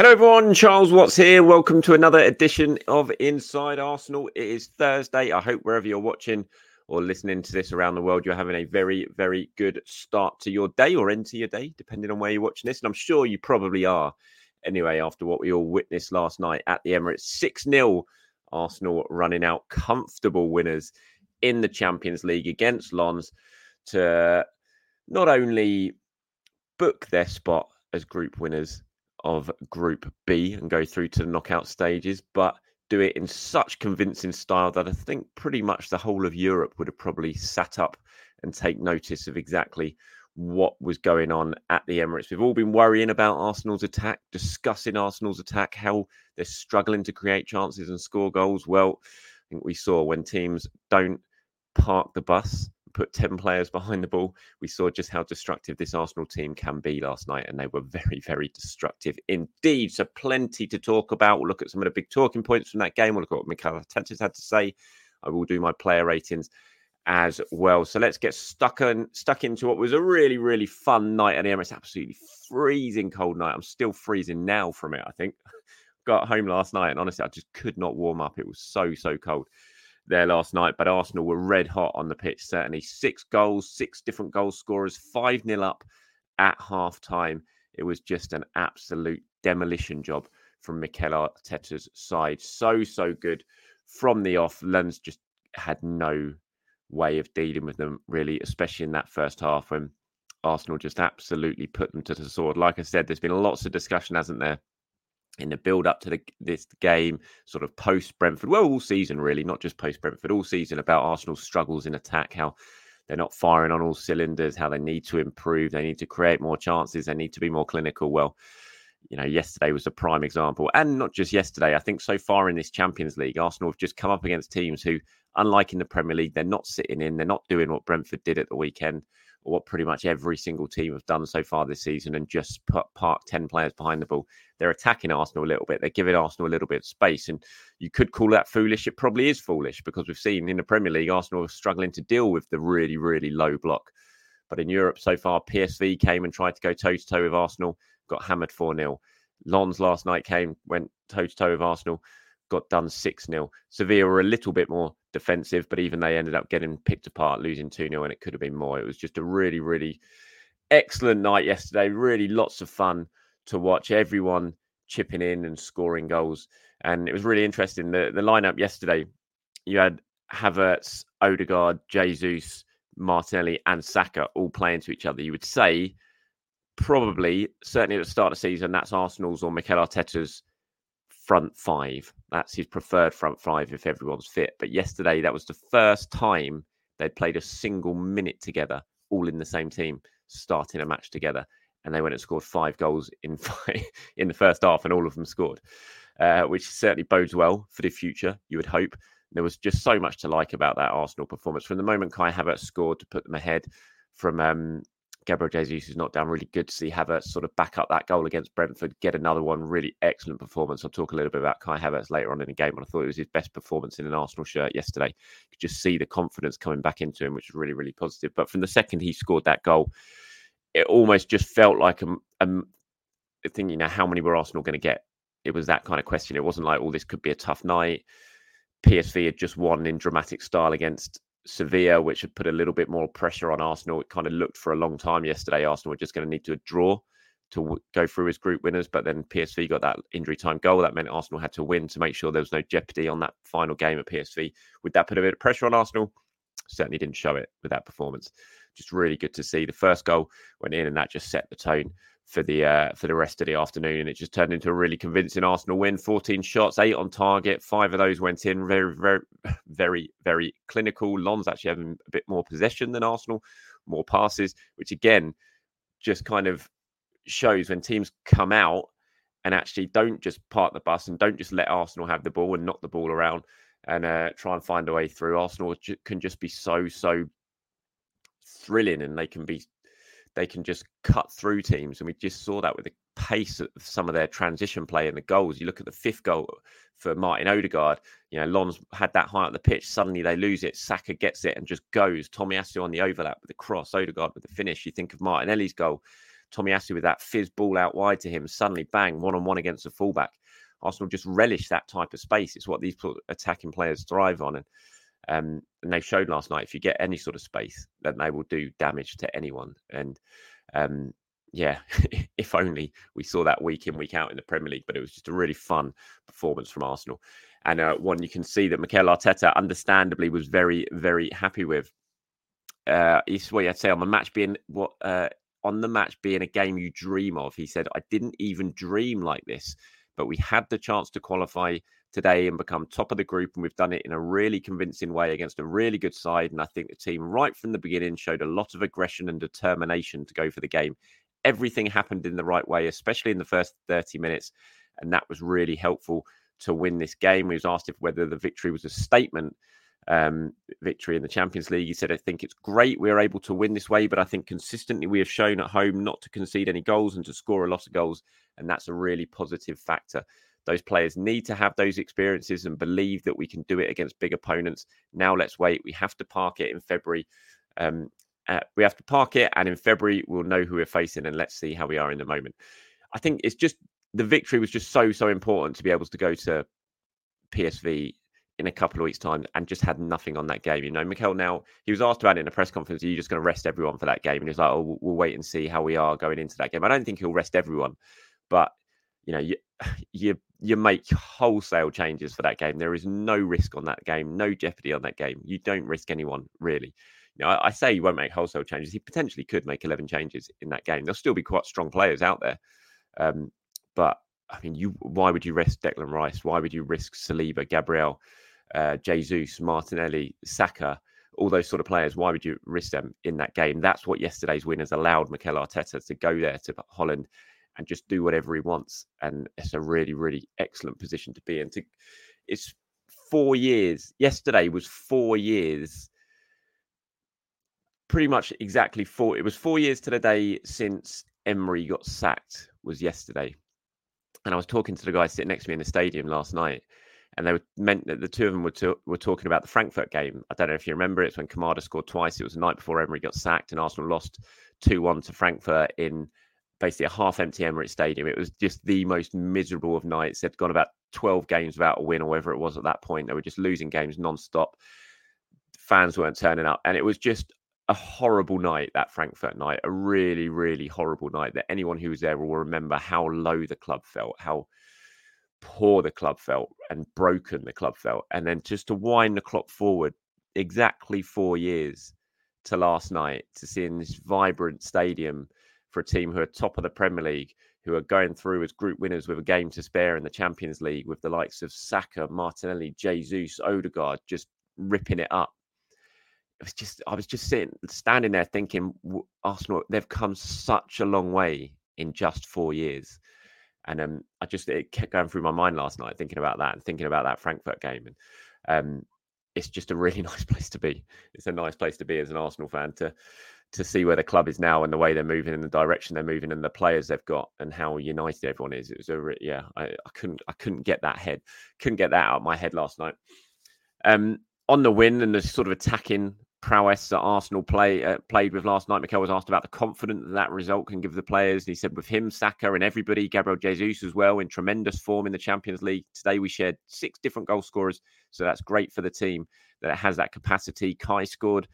Hello, everyone. Charles Watts here. Welcome to another edition of Inside Arsenal. It is Thursday. I hope wherever you're watching or listening to this around the world, you're having a very, very good start to your day or end to your day, depending on where you're watching this. And I'm sure you probably are. Anyway, after what we all witnessed last night at the Emirates, 6 0, Arsenal running out comfortable winners in the Champions League against Lens to not only book their spot as group winners of Group B and go through to the knockout stages, but do it in such convincing style that I think pretty much the whole of Europe would have probably sat up and take notice of exactly what was going on at the Emirates. We've all been worrying about Arsenal's attack, discussing Arsenal's attack, how they're struggling to create chances and score goals. Well, I think we saw when teams don't park the bus put 10 players behind the ball. We saw just how destructive this Arsenal team can be last night, and they were very, very destructive indeed. So, plenty to talk about. We'll look at some of the big talking points from that game. We'll look at what Mikel Arteta's had to say. I will do my player ratings as well. So let's get stuck on stuck into what was a really, really fun night at the Emirates. Absolutely freezing cold night. I'm still freezing now from it, I think. Got home last night and honestly, I just could not warm up. It was so, so cold there last night, but Arsenal were red hot on the pitch, certainly. Six goals, six different goal scorers, 5 0 up at half time. It was just an absolute demolition job from Mikel Arteta's side. So, so good from the off. Lens just had no way of dealing with them, really, especially in that first half when Arsenal just absolutely put them to the sword. Like I said, there's been lots of discussion, hasn't there, in the build up to the, this game, sort of post Brentford, well, all season really, not just post Brentford, all season about Arsenal's struggles in attack, how they're not firing on all cylinders, how they need to improve, they need to create more chances, they need to be more clinical. Well, you know, yesterday was a prime example, and not just yesterday. I think so far in this Champions League, Arsenal have just come up against teams who, unlike in the Premier League, they're not sitting in, they're not doing what Brentford did at the weekend or what pretty much every single team have done so far this season and just put park 10 players behind the ball. They're attacking Arsenal a little bit. They're giving Arsenal a little bit of space. And you could call that foolish. It probably is foolish because we've seen in the Premier League, Arsenal are struggling to deal with the really, really low block. But in Europe so far, PSV came and tried to go toe to toe with Arsenal, got hammered 4 0. Lens last night came, went toe to toe with Arsenal, got done 6 0. Sevilla were a little bit more defensive, but even they ended up getting picked apart, losing 2 0, and it could have been more. It was just a really, really excellent night yesterday. Really lots of fun to watch. Everyone chipping in and scoring goals. And it was really interesting. The, the lineup yesterday, you had Havertz, Odegaard, Jesus, Martinelli, and Saka all playing to each other. You would say, probably, certainly at the start of the season, that's Arsenal's or Mikel Arteta's front five. That's his preferred front five if everyone's fit. But yesterday, that was the first time they'd played a single minute together, all in the same team, starting a match together. And they went and scored five goals in five, in the first half, and all of them scored, uh, which certainly bodes well for the future. You would hope. There was just so much to like about that Arsenal performance. From the moment Kai Havertz scored to put them ahead, from um, Gabriel Jesus is not down. Really good to see Havertz sort of back up that goal against Brentford, get another one. Really excellent performance. I'll talk a little bit about Kai Havertz later on in the game. And I thought it was his best performance in an Arsenal shirt yesterday. You could just see the confidence coming back into him, which was really, really positive. But from the second he scored that goal, it almost just felt like a, a thing, you know, how many were Arsenal going to get? It was that kind of question. It wasn't like, oh, this could be a tough night. PSV had just won in dramatic style against Sevilla, which had put a little bit more pressure on Arsenal. It kind of looked for a long time yesterday. Arsenal were just going to need to draw to w- go through as group winners, but then PSV got that injury time goal. That meant Arsenal had to win to make sure there was no jeopardy on that final game at PSV. Would that put a bit of pressure on Arsenal? Certainly didn't show it with that performance. Just really good to see. The first goal went in, and that just set the tone for the uh, for the rest of the afternoon. And it just turned into a really convincing Arsenal win. 14 shots, eight on target, five of those went in. Very, very, very, very clinical. Lens actually having a bit more possession than Arsenal, more passes, which again just kind of shows when teams come out and actually don't just park the bus and don't just let Arsenal have the ball and knock the ball around and uh, try and find a way through. Arsenal can just be so so thrilling and they can be they can just cut through teams. And we just saw that with the pace of some of their transition play and the goals. You look at the fifth goal for Martin Odegaard, you know, Lens had that high up the pitch. Suddenly they lose it. Saka gets it and just goes. Tomiyasu on the overlap with the cross, Odegaard with the finish. You think of Martinelli's goal, Tomiyasu with that fizz ball out wide to him. Suddenly, bang, one on one against the fullback. Arsenal just relish that type of space. It's what these attacking players thrive on. And um, and they showed last night if you get any sort of space, then they will do damage to anyone. And um, yeah, if only we saw that week in, week out in the Premier League. But it was just a really fun performance from Arsenal. And uh, one you can see that Mikel Arteta, understandably, was very, very happy with. Uh, what I'd say on the match being what uh, on the match being a game you dream of. He said, "I didn't even dream like this, but we had the chance to qualify today and become top of the group. And we've done it in a really convincing way against a really good side. And I think the team, right from the beginning, showed a lot of aggression and determination to go for the game. Everything happened in the right way, especially in the first 30 minutes. And that was really helpful to win this game. He was asked if whether the victory was a statement um, victory in the Champions League. He said, I think it's great we are able to win this way, but I think consistently we have shown at home not to concede any goals and to score a lot of goals. And that's a really positive factor. Those players need to have those experiences and believe that we can do it against big opponents. Now let's wait. We have to park it in February. Um, uh, we have to park it, and in February we'll know who we're facing, and let's see how we are in the moment. I think it's just the victory was just so so important to be able to go to PSV in a couple of weeks' time and just had nothing on that game. You know, Mikel now he was asked about it in a press conference. Are you just going to rest everyone for that game? And he's like, "Oh, we'll, we'll, wait and see how we are going into that game." I don't think he'll rest everyone, but you know, you you you make wholesale changes for that game. There is no risk on that game, no jeopardy on that game. You don't risk anyone really. You know, I, I say you won't make wholesale changes. He potentially could make eleven changes in that game. There'll still be quite strong players out there, um, but I mean, you why would you risk Declan Rice? Why would you risk Saliba, Gabriel, uh, Jesus, Martinelli, Saka? all those sort of players, why would you risk them in that game? That's what yesterday's winners allowed Mikel Arteta to go there to Holland and just do whatever he wants. And it's a really, really excellent position to be in. To, it's four years. Yesterday was four years. Pretty much exactly four. It was four years to the day since Emery got sacked. Was yesterday, and I was talking to the guy sitting next to me in the stadium last night, and they were meant that the two of them were, to, were talking about the Frankfurt game. I don't know if you remember. It's when Kamada scored twice. It was the night before Emery got sacked, and Arsenal lost two one to Frankfurt in basically a half empty Emirates Stadium. It was just the most miserable of nights. They'd gone about 12 games without a win or whatever it was at that point. They were just losing games non-stop. Fans weren't turning up. And it was just a horrible night, that Frankfurt night, a really, really horrible night that anyone who was there will remember how low the club felt, how poor the club felt and broken the club felt. And then just to wind the clock forward exactly four years to last night, to seeing this vibrant stadium for a team who are top of the Premier League, who are going through as group winners with a game to spare in the Champions League, with the likes of Saka, Martinelli, Jesus, Odegaard just ripping it up. it was just I was just sitting standing there thinking Arsenal they've come such a long way in just four years. And um, I just it kept going through my mind last night, thinking about that and thinking about that Frankfurt game. And um, it's just a really nice place to be. It's a nice place to be as an Arsenal fan to to see where the club is now and the way they're moving and the direction they're moving and the players they've got and how united everyone is. It was a yeah, I, I couldn't I couldn't get that head, couldn't get that out of my head last night. Um, on the win and the sort of attacking prowess that Arsenal play uh, played with last night. Mikel was asked about the confidence that that result can give the players. And he said, with him, Saka, and everybody, Gabriel Jesus as well, in tremendous form in the Champions League. Today we shared six different goal scorers, so that's great for the team that it has that capacity. Kai scored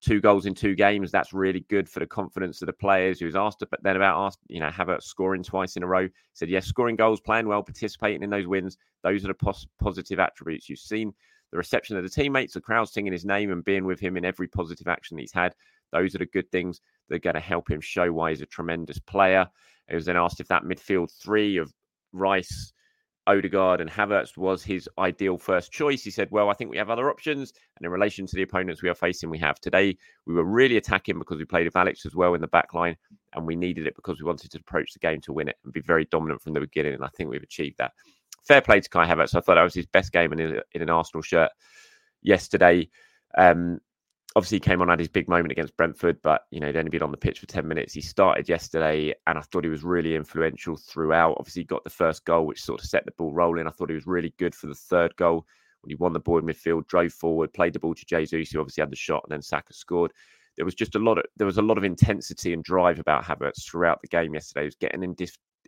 two goals in two games. That's really good for the confidence of the players. He was asked but then about asked, you know, Havertz scoring twice in a row. He said, yes, scoring goals, playing well, participating in those wins. Those are the pos- positive attributes. You've seen the reception of the teammates, the crowd singing his name and being with him in every positive action he's had. Those are the good things that are going to help him show why he's a tremendous player. He was then asked if that midfield three of Rice, Odegaard, and Havertz was his ideal first choice. He said, Well, I think we have other options. And in relation to the opponents we are facing, we have today. We were really attacking because we played with Alex as well in the back line, and we needed it because we wanted to approach the game to win it and be very dominant from the beginning. And I think we've achieved that fair play to Kai Havertz. I thought that was his best game in, in an Arsenal shirt yesterday. Um, obviously, he came on had his big moment against Brentford, but you know he'd only been on the pitch for ten minutes. He started yesterday, and I thought he was really influential throughout. Obviously, he got the first goal, which sort of set the ball rolling. I thought he was really good for the third goal when he won the ball in midfield, drove forward, played the ball to Jesus, who obviously had the shot, and then Saka scored. There was just a lot of there was a lot of intensity and drive about Havertz throughout the game yesterday. He was getting in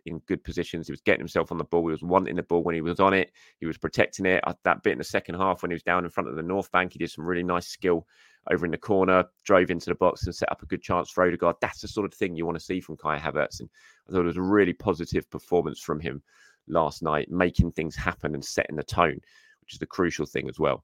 in good positions. He was getting himself on the ball. He was wanting the ball when he was on it. He was protecting it. That bit in the second half when he was down in front of the North Bank, he did some really nice skill over in the corner, drove into the box and set up a good chance for Odegaard. That's the sort of thing you want to see from Kai Havertz. And I thought it was a really positive performance from him last night, making things happen and setting the tone, which is the crucial thing as well.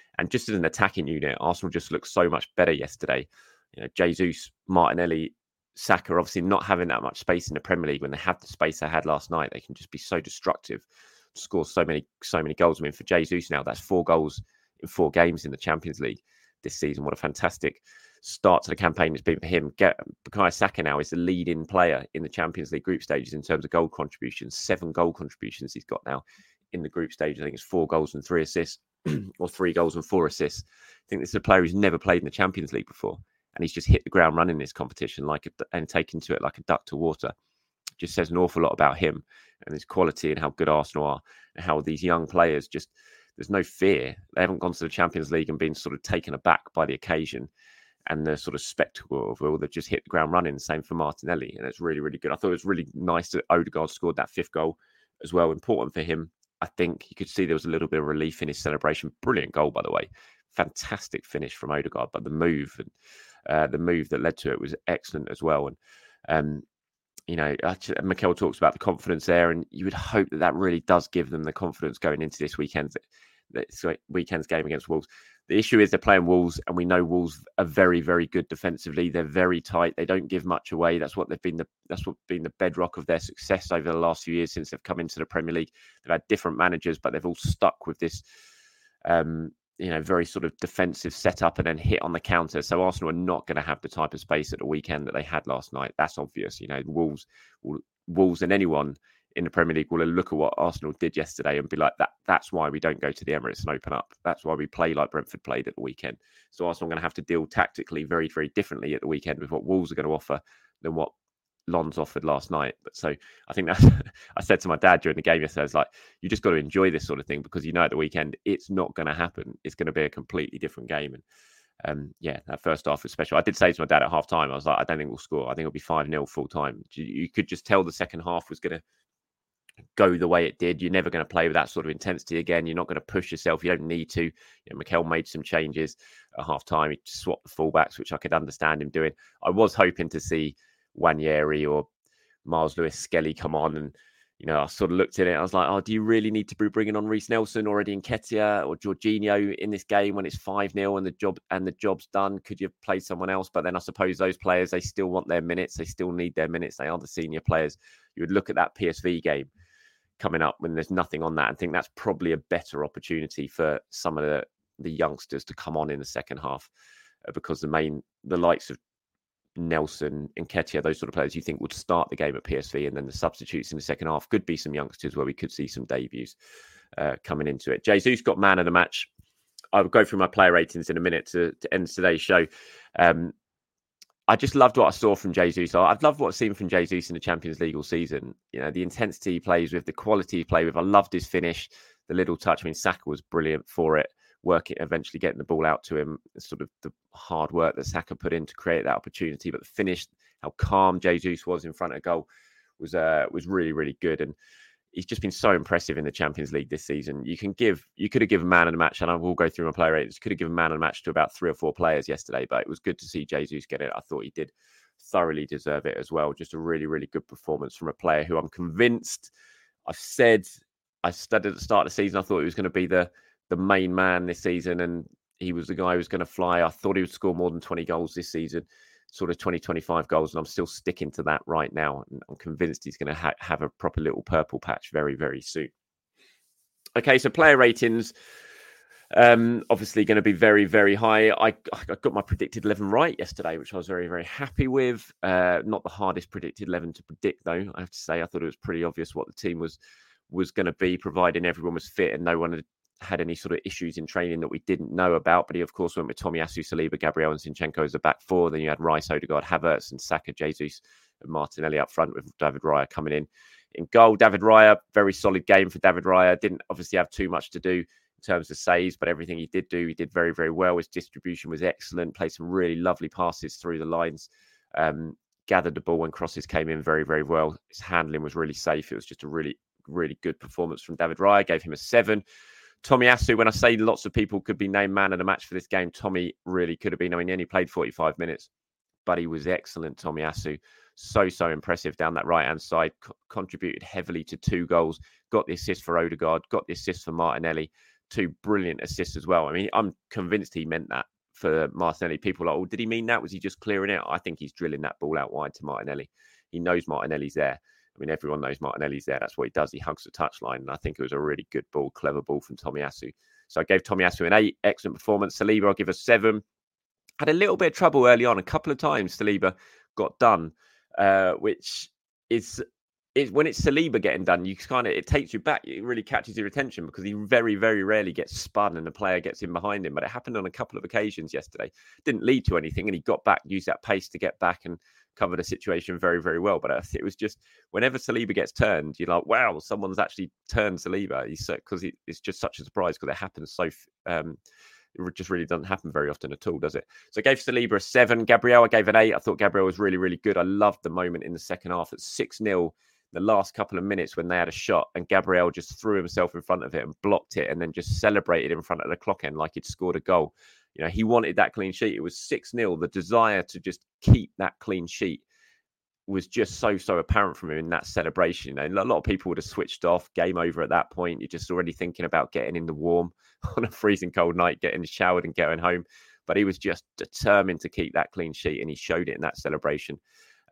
And just as an attacking unit, Arsenal just looked so much better yesterday. You know, Jesus, Martinelli, Saka obviously not having that much space in the Premier League when they have the space they had last night, they can just be so destructive, score so many, so many goals. I mean, for Jesus now, that's four goals in four games in the Champions League this season. What a fantastic start to the campaign it's been for him. Get Bukayo Saka now is the leading player in the Champions League group stages in terms of goal contributions. Seven goal contributions he's got now in the group stage. I think it's four goals and three assists. or three goals and four assists. I think this is a player who's never played in the Champions League before, and he's just hit the ground running in this competition like a, and taken to it like a duck to water. Just says an awful lot about him and his quality and how good Arsenal are, and how these young players just there's no fear. They haven't gone to the Champions League and been sort of taken aback by the occasion and the sort of spectacle of all. They've just hit the ground running. Same for Martinelli, and it's really, really good. I thought it was really nice that Odegaard scored that fifth goal as well. Important for him I think you could see there was a little bit of relief in his celebration. Brilliant goal, by the way. Fantastic finish from Odegaard, but the move and uh, the move that led to it was excellent as well. And um, you know, Mikel talks about the confidence there, and you would hope that that really does give them the confidence going into this weekend's weekend's game against Wolves. The issue is they're playing Wolves, and we know Wolves are very, very good defensively. They're very tight. They don't give much away. That's what they've been. The, that's what been the bedrock of their success over the last few years since they've come into the Premier League. They've had different managers, but they've all stuck with this, um, you know, very sort of defensive setup and then hit on the counter. So Arsenal are not going to have the type of space at the weekend that they had last night. That's obvious. You know, Wolves, Wolves, and anyone in the Premier League will look at what Arsenal did yesterday and be like, that that's why we don't go to the Emirates and open up. That's why we play like Brentford played at the weekend. So Arsenal are going to have to deal tactically very, very differently at the weekend with what Wolves are going to offer than what Lens offered last night. But so I think that's I said to my dad during the game yesterday, I was like, you just got to enjoy this sort of thing because you know at the weekend it's not going to happen. It's going to be a completely different game. And um, yeah, that first half was special. I did say to my dad at half time, I was like, I don't think we'll score. I think it'll be 5 0 full time. You could just tell the second half was going to go the way it did. You're never going to play with that sort of intensity again. You're not going to push yourself. You don't need to. You know, Mikel made some changes at half time. He swapped the fullbacks, which I could understand him doing. I was hoping to see Nwaneri or Miles Lewis Skelly come on and you know, I sort of looked at it. I was like, oh, do you really need to be bringing on Reiss Nelson already in Nketiah or Jorginho in this game when it's 5 0 and the job and the job's done? Could you play someone else? But then I suppose those players, they still want their minutes. They still need their minutes. They are the senior players. You would look at that PSV game coming up when there's nothing on that and think that's probably a better opportunity for some of the, the youngsters to come on in the second half uh, because the main, the likes of Nelson, Nketiah, those sort of players you think would start the game at PSV, and then the substitutes in the second half could be some youngsters where we could see some debuts uh, coming into it. Jesus got man of the match. I'll go through my player ratings in a minute to, to end today's show. Um, I just loved what I saw from Jesus. I've loved what I've seen from Jesus in the Champions League all season. You know, the intensity he plays with, the quality he plays with. I loved his finish, the little touch. I mean, Saka was brilliant for it working, eventually getting the ball out to him, sort of the hard work that Saka put in to create that opportunity. But the finish, how calm Jesus was in front of goal, was uh, was really really good. And he's just been so impressive in the Champions League this season. You can give, you could have given man of the match, and I will go through my player ratings. Could have given man of the match to about three or four players yesterday, but it was good to see Jesus get it. I thought he did thoroughly deserve it as well. Just a really, really good performance from a player who I'm convinced. I've said I studied at the start of the season. I thought he was going to be the the main man this season, and he was the guy who was going to fly. I thought he would score more than 20 goals this season, sort of 2025 goals, and I'm still sticking to that right now. And I'm convinced he's going to ha- have a proper little purple patch very, very soon. Okay, so player ratings. Um, obviously going to be very, very high. I, I got my predicted 11 right yesterday, which I was very, very happy with. Uh, not the hardest predicted 11 to predict, though. I have to say, I thought it was pretty obvious what the team was was going to be, providing everyone was fit and no one had had any sort of issues in training that we didn't know about. But he, of course, went with Tomiyasu, Saliba, Gabriel, and Zinchenko as a back four. Then you had Rice, Odegaard, Havertz, and Saka, Jesus, and Martinelli up front with David Raya coming in. In goal, David Raya, very solid game for David Raya. Didn't obviously have too much to do in terms of saves, but everything he did do, he did very, very well. His distribution was excellent, played some really lovely passes through the lines. Um, gathered the ball when crosses came in very, very well. His handling was really safe. It was just a really, really good performance from David Raya. Gave him a seven. Tomiyasu, when I say lots of people could be named man of the match for this game, Tommy really could have been. I mean, he only played 45 minutes, but he was excellent, Tomiyasu. So, so impressive down that right hand side, co- contributed heavily to two goals, got the assist for Odegaard, got the assist for Martinelli, two brilliant assists as well. I mean, I'm convinced he meant that for Martinelli. People are like, oh, did he mean that? Was he just clearing it? I think he's drilling that ball out wide to Martinelli. He knows Martinelli's there. I mean, everyone knows Martinelli's there. That's what he does. He hugs the touchline. And I think it was a really good ball, clever ball from Tomiyasu. So I gave Tomiyasu an eight. Excellent performance. Saliba, I'll give a seven. Had a little bit of trouble early on. A couple of times Saliba got done, uh, which is is when it's Saliba getting done, you kind of it takes you back. It really catches your attention because he very, very rarely gets spun and the player gets in behind him. But it happened on a couple of occasions yesterday. Didn't lead to anything, and he got back, used that pace to get back and covered the situation very, very well. But it was just whenever Saliba gets turned, you're like, wow, someone's actually turned Saliba. He's because so, it's just such a surprise because it happens so. Um, it just really doesn't happen very often at all, does it? So I gave Saliba a seven. Gabriel, I gave an eight. I thought Gabriel was really, really good. I loved the moment in the second half at 6 0, the last couple of minutes when they had a shot, and Gabriel just threw himself in front of it and blocked it and then just celebrated in front of the clock end like he'd scored a goal. You know, he wanted that clean sheet. It was 6 0. The desire to just keep that clean sheet was just so, so apparent from him in that celebration. And a lot of people would have switched off, game over at that point. You're just already thinking about getting in the warm on a freezing cold night, getting showered and going home. But he was just determined to keep that clean sheet, and he showed it in that celebration.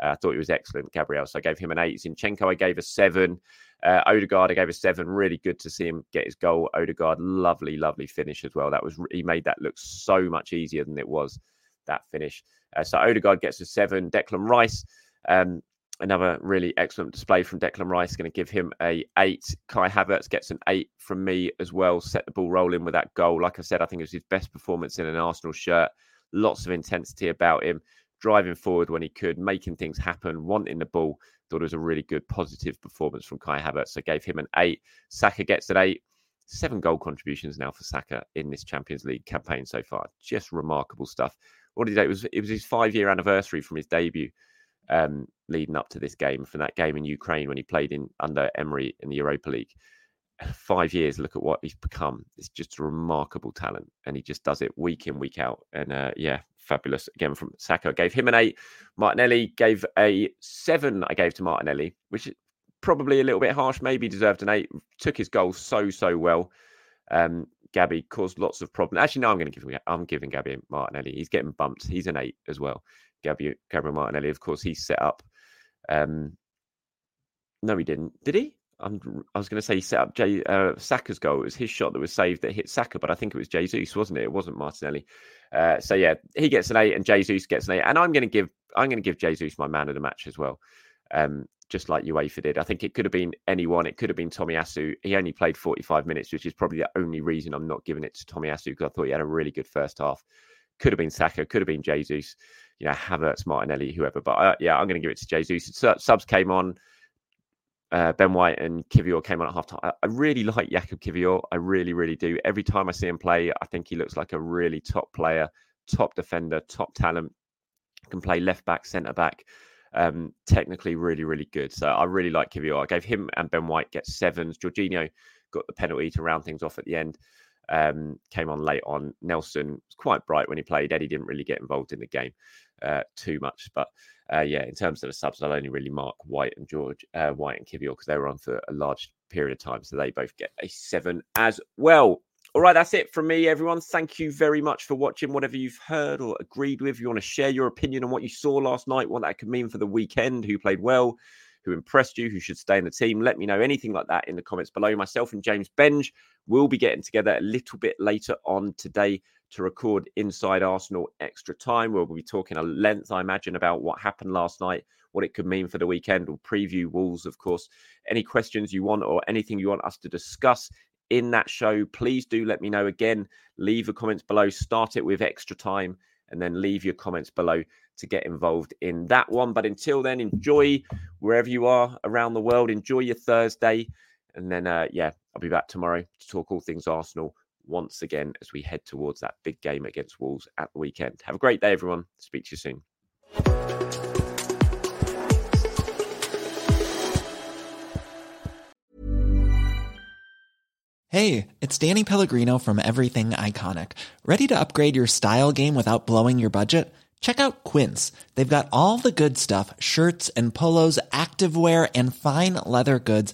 I thought he was excellent, Gabriel. So I gave him an eight. Zinchenko, I gave a seven. Uh, Odegaard, I gave a seven. Really good to see him get his goal. Odegaard, lovely, lovely finish as well. That was he made that look so much easier than it was that finish. Uh, so Odegaard gets a seven. Declan Rice, um, another really excellent display from Declan Rice. Going to give him a eight. Kai Havertz gets an eight from me as well. Set the ball rolling with that goal. Like I said, I think it was his best performance in an Arsenal shirt. Lots of intensity about him, driving forward when he could, making things happen, wanting the ball. Thought it was a really good, positive performance from Kai Havertz. So gave him an eight. Saka gets an eight. Seven goal contributions now for Saka in this Champions League campaign so far. Just remarkable stuff. What did he do? It was it was his five year anniversary from his debut um, leading up to this game, from that game in Ukraine when he played in under Emery in the Europa League. Five years, look at what he's become. It's just a remarkable talent, and he just does it week in, week out. And uh, yeah, fabulous again from Saka. Gave him an eight. Martinelli gave a seven. I gave to Martinelli, which is probably a little bit harsh. Maybe deserved an eight. Took his goal so so well. Um, Gabby caused lots of problems. Actually, no, I'm going to give him. I'm giving Gabby Martinelli. He's getting bumped. He's an eight as well. Gabby, Gabriel Martinelli, of course, he set up. Um, no, he didn't. Did he? I'm, i was going to say he set up Jay, uh, Saka's goal. It was his shot that was saved that hit Saka, but I think it was Jesus, wasn't it? It wasn't Martinelli. Uh, so yeah, he gets an eight, and Jesus gets an eight, and I'm going to give I'm going to give Jesus my man of the match as well. Um, just like UEFA did. I think it could have been anyone. It could have been Tomiyasu. He only played 45 minutes, which is probably the only reason I'm not giving it to Tomiyasu because I thought he had a really good first half. Could have been Saka, could have been Jesus, you know, Havertz, Martinelli, whoever. But uh, yeah, I'm going to give it to Jesus. Subs came on. Uh, ben White and Kiwior came on at halftime. I, I really like Jakub Kiwior. I really, really do. Every time I see him play, I think he looks like a really top player, top defender, top talent. Can play left back, centre back um, technically really, really good. So I really like Kiwior. I gave him and Ben White get sevens. Jorginho got the penalty to round things off at the end. Um, came on late on. Nelson was quite bright when he played. Eddie didn't really get involved in the game uh, too much, but uh, yeah, in terms of the subs, I'll only really mark White and George, uh, White and Kiwior because they were on for a large period of time, so they both get a seven as well. All right, that's it from me, everyone. Thank you very much for watching. Whatever you've heard or agreed with, you want to share your opinion on what you saw last night, what that could mean for the weekend, who played well, who impressed you, who should stay in the team. Let me know anything like that in the comments below. Myself and James Benge will be getting together a little bit later on today to record Inside Arsenal Extra Time. Where we'll be talking a length, I imagine, about what happened last night, what it could mean for the weekend. We'll preview Wolves, of course. Any questions you want or anything you want us to discuss in that show, please do let me know again. Leave the comments below. Start it with extra time and then leave your comments below to get involved in that one. But until then, enjoy wherever you are around the world. Enjoy your Thursday. And then, uh, yeah, I'll be back tomorrow to talk all things Arsenal once again as we head towards that big game against Wolves at the weekend. Have a great day, everyone. Speak to you soon. Hey, it's Danny Pellegrino from Everything Iconic. Ready to upgrade your style game without blowing your budget? Check out Quince. They've got all the good stuff shirts and polos, activewear, and fine leather goods,